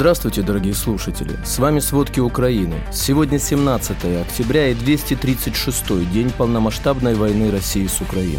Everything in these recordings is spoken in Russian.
Здравствуйте, дорогие слушатели! С вами «Сводки Украины». Сегодня 17 октября и 236-й день полномасштабной войны России с Украиной.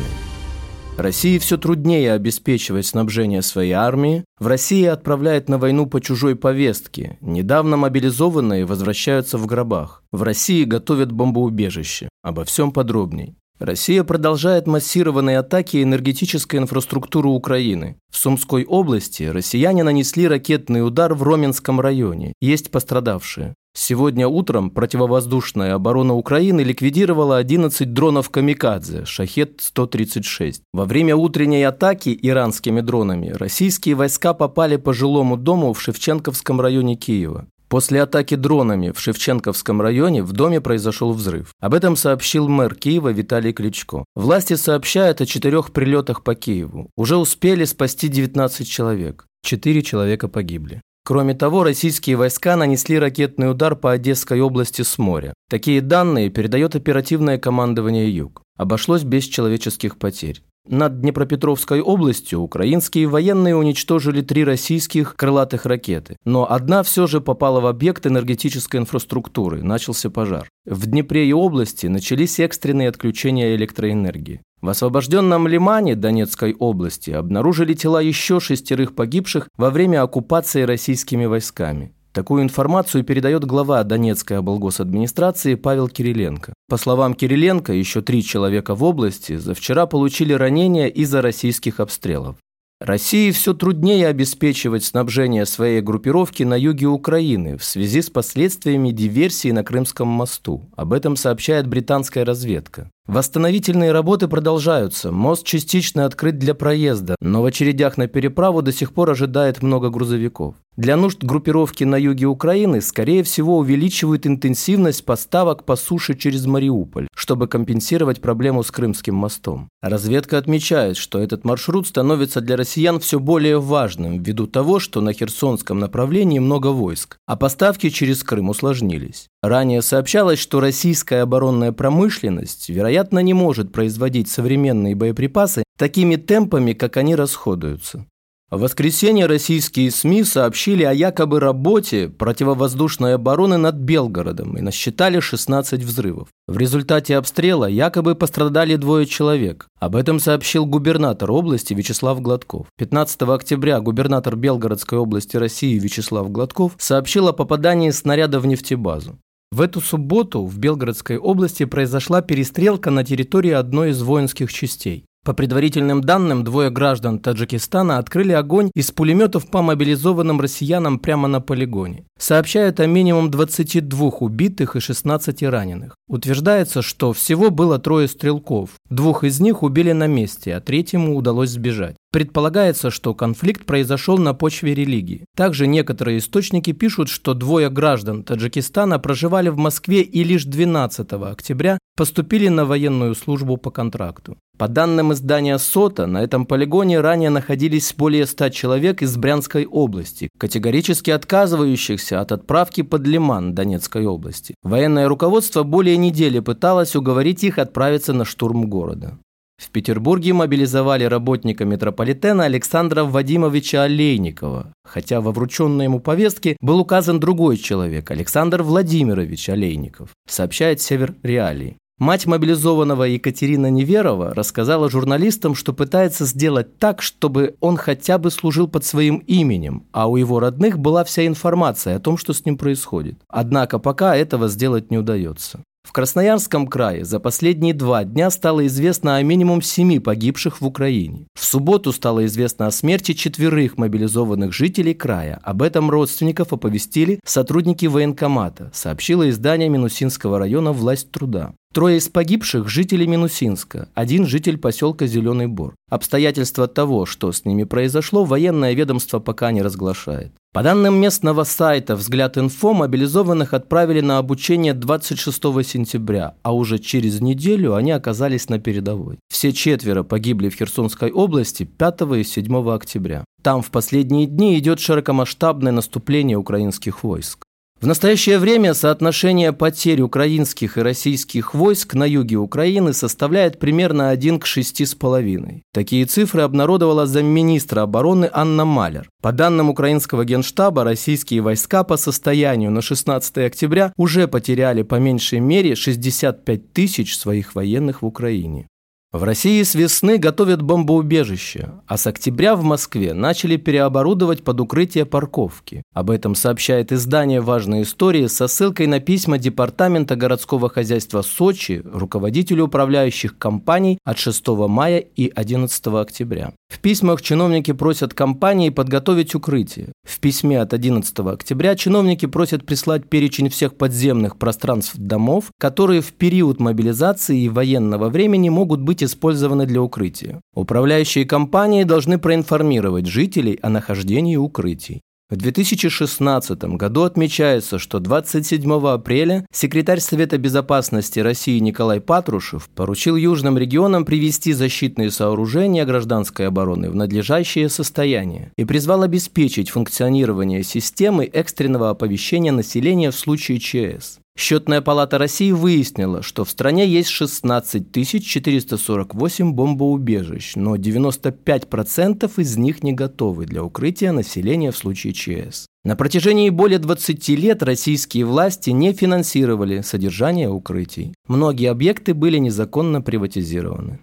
России все труднее обеспечивать снабжение своей армии. В России отправляют на войну по чужой повестке. Недавно мобилизованные возвращаются в гробах. В России готовят бомбоубежище. Обо всем подробней. Россия продолжает массированные атаки энергетической инфраструктуры Украины. В Сумской области россияне нанесли ракетный удар в Роменском районе. Есть пострадавшие. Сегодня утром противовоздушная оборона Украины ликвидировала 11 дронов «Камикадзе» «Шахет-136». Во время утренней атаки иранскими дронами российские войска попали по жилому дому в Шевченковском районе Киева. После атаки дронами в Шевченковском районе в доме произошел взрыв. Об этом сообщил мэр Киева Виталий Кличко. Власти сообщают о четырех прилетах по Киеву. Уже успели спасти 19 человек. Четыре человека погибли. Кроме того, российские войска нанесли ракетный удар по Одесской области с моря. Такие данные передает оперативное командование «Юг». Обошлось без человеческих потерь. Над Днепропетровской областью украинские военные уничтожили три российских крылатых ракеты, но одна все же попала в объект энергетической инфраструктуры, начался пожар. В Днепре и области начались экстренные отключения электроэнергии. В освобожденном Лимане Донецкой области обнаружили тела еще шестерых погибших во время оккупации российскими войсками. Такую информацию передает глава Донецкой облгосадминистрации Павел Кириленко. По словам Кириленко, еще три человека в области за вчера получили ранения из-за российских обстрелов. России все труднее обеспечивать снабжение своей группировки на юге Украины в связи с последствиями диверсии на Крымском мосту. Об этом сообщает британская разведка. Восстановительные работы продолжаются. Мост частично открыт для проезда, но в очередях на переправу до сих пор ожидает много грузовиков. Для нужд группировки на юге Украины, скорее всего, увеличивают интенсивность поставок по суше через Мариуполь, чтобы компенсировать проблему с Крымским мостом. Разведка отмечает, что этот маршрут становится для россиян все более важным ввиду того, что на Херсонском направлении много войск, а поставки через Крым усложнились. Ранее сообщалось, что российская оборонная промышленность, вероятно, не может производить современные боеприпасы такими темпами, как они расходуются. В воскресенье российские СМИ сообщили о якобы работе противовоздушной обороны над Белгородом и насчитали 16 взрывов. В результате обстрела якобы пострадали двое человек. Об этом сообщил губернатор области Вячеслав Гладков. 15 октября губернатор Белгородской области России Вячеслав Гладков сообщил о попадании снаряда в нефтебазу. В эту субботу в Белгородской области произошла перестрелка на территории одной из воинских частей. По предварительным данным, двое граждан Таджикистана открыли огонь из пулеметов по мобилизованным россиянам прямо на полигоне. Сообщают о минимум 22 убитых и 16 раненых. Утверждается, что всего было трое стрелков. Двух из них убили на месте, а третьему удалось сбежать. Предполагается, что конфликт произошел на почве религии. Также некоторые источники пишут, что двое граждан Таджикистана проживали в Москве и лишь 12 октября поступили на военную службу по контракту. По данным издания СОТа, на этом полигоне ранее находились более 100 человек из Брянской области, категорически отказывающихся от отправки под Лиман Донецкой области. Военное руководство более недели пыталось уговорить их отправиться на штурм города. В Петербурге мобилизовали работника метрополитена Александра Вадимовича Олейникова, хотя во врученной ему повестке был указан другой человек, Александр Владимирович Олейников, сообщает Север Реалии. Мать мобилизованного Екатерина Неверова рассказала журналистам, что пытается сделать так, чтобы он хотя бы служил под своим именем, а у его родных была вся информация о том, что с ним происходит. Однако пока этого сделать не удается. В Красноярском крае за последние два дня стало известно о минимум семи погибших в Украине. В субботу стало известно о смерти четверых мобилизованных жителей края. Об этом родственников оповестили сотрудники военкомата, сообщило издание Минусинского района «Власть труда». Трое из погибших – жители Минусинска, один житель поселка Зеленый Бор. Обстоятельства того, что с ними произошло, военное ведомство пока не разглашает. По данным местного сайта «Взгляд инфо», мобилизованных отправили на обучение 26 сентября, а уже через неделю они оказались на передовой. Все четверо погибли в Херсонской области 5 и 7 октября. Там в последние дни идет широкомасштабное наступление украинских войск. В настоящее время соотношение потерь украинских и российских войск на юге Украины составляет примерно 1 к 6,5. Такие цифры обнародовала замминистра обороны Анна Малер. По данным украинского генштаба, российские войска по состоянию на 16 октября уже потеряли по меньшей мере 65 тысяч своих военных в Украине. В России с весны готовят бомбоубежище, а с октября в Москве начали переоборудовать под укрытие парковки. Об этом сообщает издание «Важные истории» со ссылкой на письма Департамента городского хозяйства Сочи руководителю управляющих компаний от 6 мая и 11 октября. В письмах чиновники просят компании подготовить укрытие. В письме от 11 октября чиновники просят прислать перечень всех подземных пространств домов, которые в период мобилизации и военного времени могут быть быть использованы для укрытия. Управляющие компании должны проинформировать жителей о нахождении укрытий. В 2016 году отмечается, что 27 апреля секретарь Совета безопасности России Николай Патрушев поручил южным регионам привести защитные сооружения гражданской обороны в надлежащее состояние и призвал обеспечить функционирование системы экстренного оповещения населения в случае ЧС. Счетная палата России выяснила, что в стране есть 16 448 бомбоубежищ, но 95% из них не готовы для укрытия населения в случае ЧС. На протяжении более 20 лет российские власти не финансировали содержание укрытий. Многие объекты были незаконно приватизированы.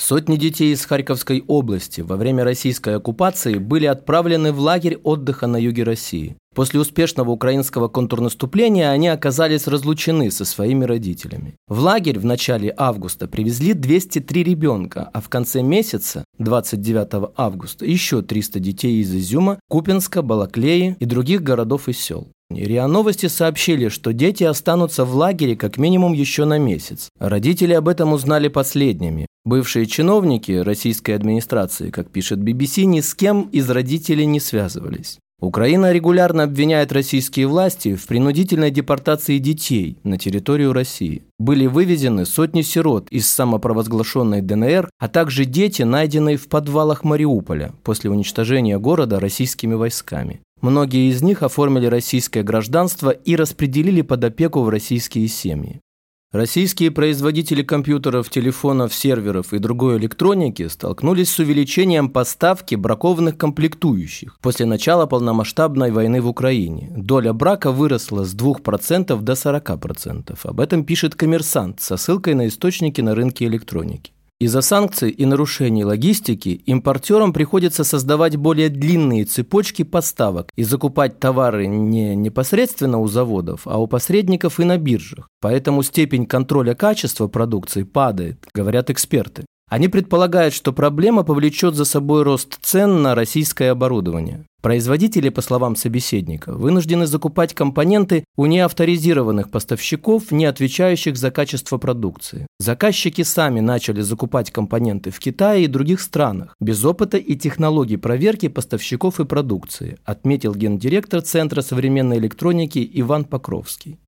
Сотни детей из Харьковской области во время российской оккупации были отправлены в лагерь отдыха на юге России. После успешного украинского контрнаступления они оказались разлучены со своими родителями. В лагерь в начале августа привезли 203 ребенка, а в конце месяца, 29 августа, еще 300 детей из Изюма, Купинска, Балаклеи и других городов и сел. РИА Новости сообщили, что дети останутся в лагере как минимум еще на месяц. Родители об этом узнали последними. Бывшие чиновники российской администрации, как пишет BBC, ни с кем из родителей не связывались. Украина регулярно обвиняет российские власти в принудительной депортации детей на территорию России. Были вывезены сотни сирот из самопровозглашенной ДНР, а также дети, найденные в подвалах Мариуполя после уничтожения города российскими войсками. Многие из них оформили российское гражданство и распределили под опеку в российские семьи. Российские производители компьютеров, телефонов, серверов и другой электроники столкнулись с увеличением поставки бракованных комплектующих после начала полномасштабной войны в Украине. Доля брака выросла с 2% до 40%. Об этом пишет коммерсант со ссылкой на источники на рынке электроники. Из-за санкций и нарушений логистики импортерам приходится создавать более длинные цепочки поставок и закупать товары не непосредственно у заводов, а у посредников и на биржах. Поэтому степень контроля качества продукции падает, говорят эксперты. Они предполагают, что проблема повлечет за собой рост цен на российское оборудование. Производители, по словам собеседника, вынуждены закупать компоненты у неавторизированных поставщиков, не отвечающих за качество продукции. Заказчики сами начали закупать компоненты в Китае и других странах, без опыта и технологий проверки поставщиков и продукции, отметил гендиректор Центра современной электроники Иван Покровский.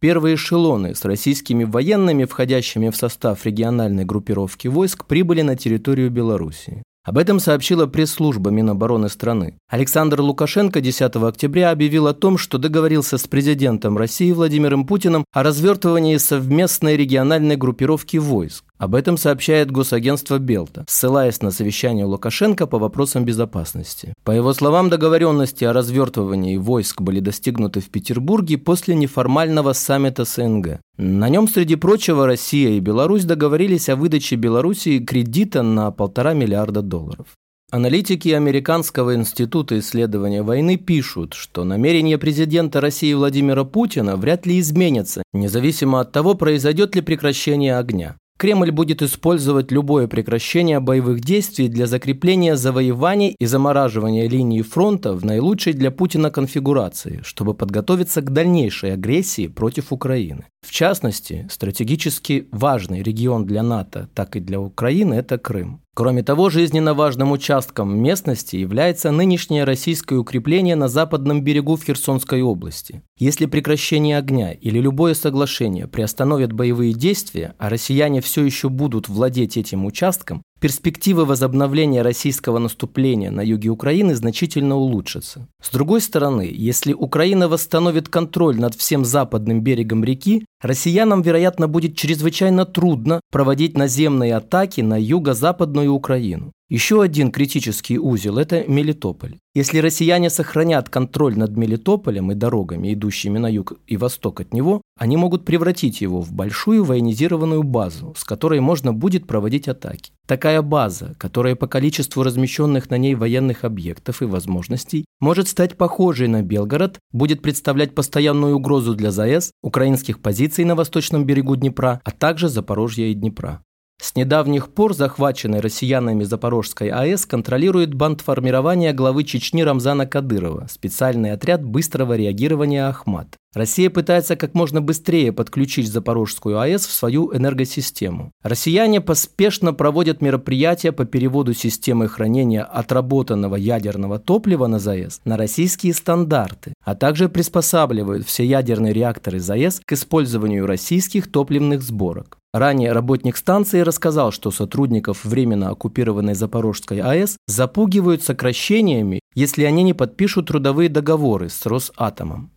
Первые эшелоны с российскими военными, входящими в состав региональной группировки войск, прибыли на территорию Белоруссии. Об этом сообщила пресс-служба Минобороны страны. Александр Лукашенко 10 октября объявил о том, что договорился с президентом России Владимиром Путиным о развертывании совместной региональной группировки войск. Об этом сообщает госагентство Белта, ссылаясь на совещание Лукашенко по вопросам безопасности. По его словам, договоренности о развертывании войск были достигнуты в Петербурге после неформального саммита СНГ. На нем, среди прочего, Россия и Беларусь договорились о выдаче Белоруссии кредита на полтора миллиарда долларов. Аналитики Американского института исследования войны пишут, что намерения президента России Владимира Путина вряд ли изменятся, независимо от того, произойдет ли прекращение огня. Кремль будет использовать любое прекращение боевых действий для закрепления завоеваний и замораживания линии фронта в наилучшей для Путина конфигурации, чтобы подготовиться к дальнейшей агрессии против Украины. В частности, стратегически важный регион для НАТО, так и для Украины – это Крым. Кроме того, жизненно важным участком местности является нынешнее российское укрепление на западном берегу в Херсонской области. Если прекращение огня или любое соглашение приостановят боевые действия, а россияне все еще будут владеть этим участком, перспективы возобновления российского наступления на юге Украины значительно улучшатся. С другой стороны, если Украина восстановит контроль над всем западным берегом реки, россиянам, вероятно, будет чрезвычайно трудно проводить наземные атаки на юго-западную Украину. Еще один критический узел – это Мелитополь. Если россияне сохранят контроль над Мелитополем и дорогами, идущими на юг и восток от него, они могут превратить его в большую военизированную базу, с которой можно будет проводить атаки. Такая база, которая по количеству размещенных на ней военных объектов и возможностей может стать похожей на Белгород, будет представлять постоянную угрозу для ЗАЭС, украинских позиций на восточном берегу Днепра, а также Запорожья и Днепра. С недавних пор захваченный россиянами Запорожской АЭС контролирует бандформирование главы Чечни Рамзана Кадырова, специальный отряд быстрого реагирования «Ахмат». Россия пытается как можно быстрее подключить Запорожскую АЭС в свою энергосистему. Россияне поспешно проводят мероприятия по переводу системы хранения отработанного ядерного топлива на ЗАЭС на российские стандарты, а также приспосабливают все ядерные реакторы ЗАЭС к использованию российских топливных сборок. Ранее работник станции рассказал, что сотрудников временно оккупированной Запорожской АЭС запугивают сокращениями, если они не подпишут трудовые договоры с Росатомом.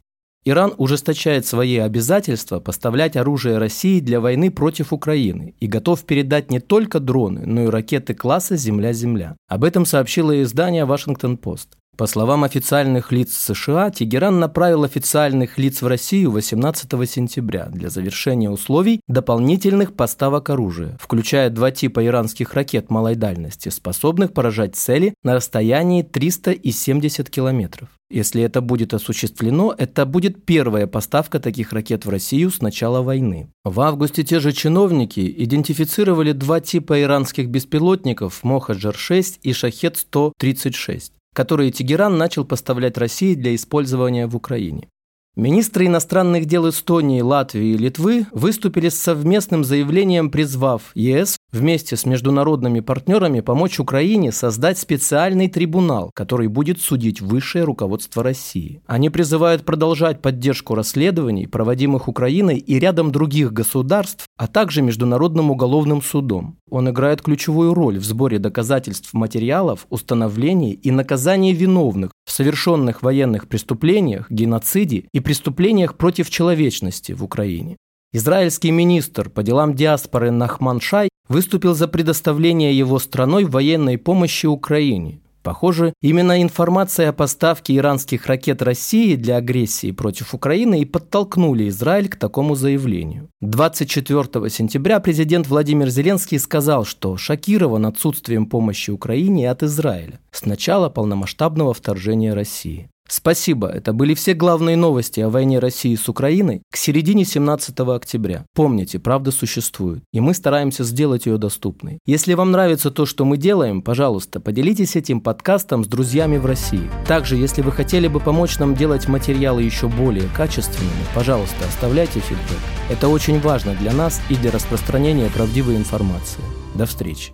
Иран ужесточает свои обязательства поставлять оружие России для войны против Украины и готов передать не только дроны, но и ракеты класса «Земля-Земля». Об этом сообщило издание «Вашингтон-Пост». По словам официальных лиц США, Тегеран направил официальных лиц в Россию 18 сентября для завершения условий дополнительных поставок оружия, включая два типа иранских ракет малой дальности, способных поражать цели на расстоянии 370 километров. Если это будет осуществлено, это будет первая поставка таких ракет в Россию с начала войны. В августе те же чиновники идентифицировали два типа иранских беспилотников Мохаджар-6 и Шахет-136 которые Тегеран начал поставлять России для использования в Украине. Министры иностранных дел Эстонии, Латвии и Литвы выступили с совместным заявлением, призвав ЕС вместе с международными партнерами помочь Украине создать специальный трибунал, который будет судить высшее руководство России. Они призывают продолжать поддержку расследований, проводимых Украиной и рядом других государств, а также Международным уголовным судом. Он играет ключевую роль в сборе доказательств материалов, установлении и наказании виновных в совершенных военных преступлениях, геноциде и преступлениях против человечности в Украине. Израильский министр по делам диаспоры Нахман Шай выступил за предоставление его страной военной помощи Украине. Похоже, именно информация о поставке иранских ракет России для агрессии против Украины и подтолкнули Израиль к такому заявлению. 24 сентября президент Владимир Зеленский сказал, что шокирован отсутствием помощи Украине от Израиля с начала полномасштабного вторжения России. Спасибо, это были все главные новости о войне России с Украиной к середине 17 октября. Помните, правда существует, и мы стараемся сделать ее доступной. Если вам нравится то, что мы делаем, пожалуйста, поделитесь этим подкастом с друзьями в России. Также, если вы хотели бы помочь нам делать материалы еще более качественными, пожалуйста, оставляйте фидбэк. Это очень важно для нас и для распространения правдивой информации. До встречи.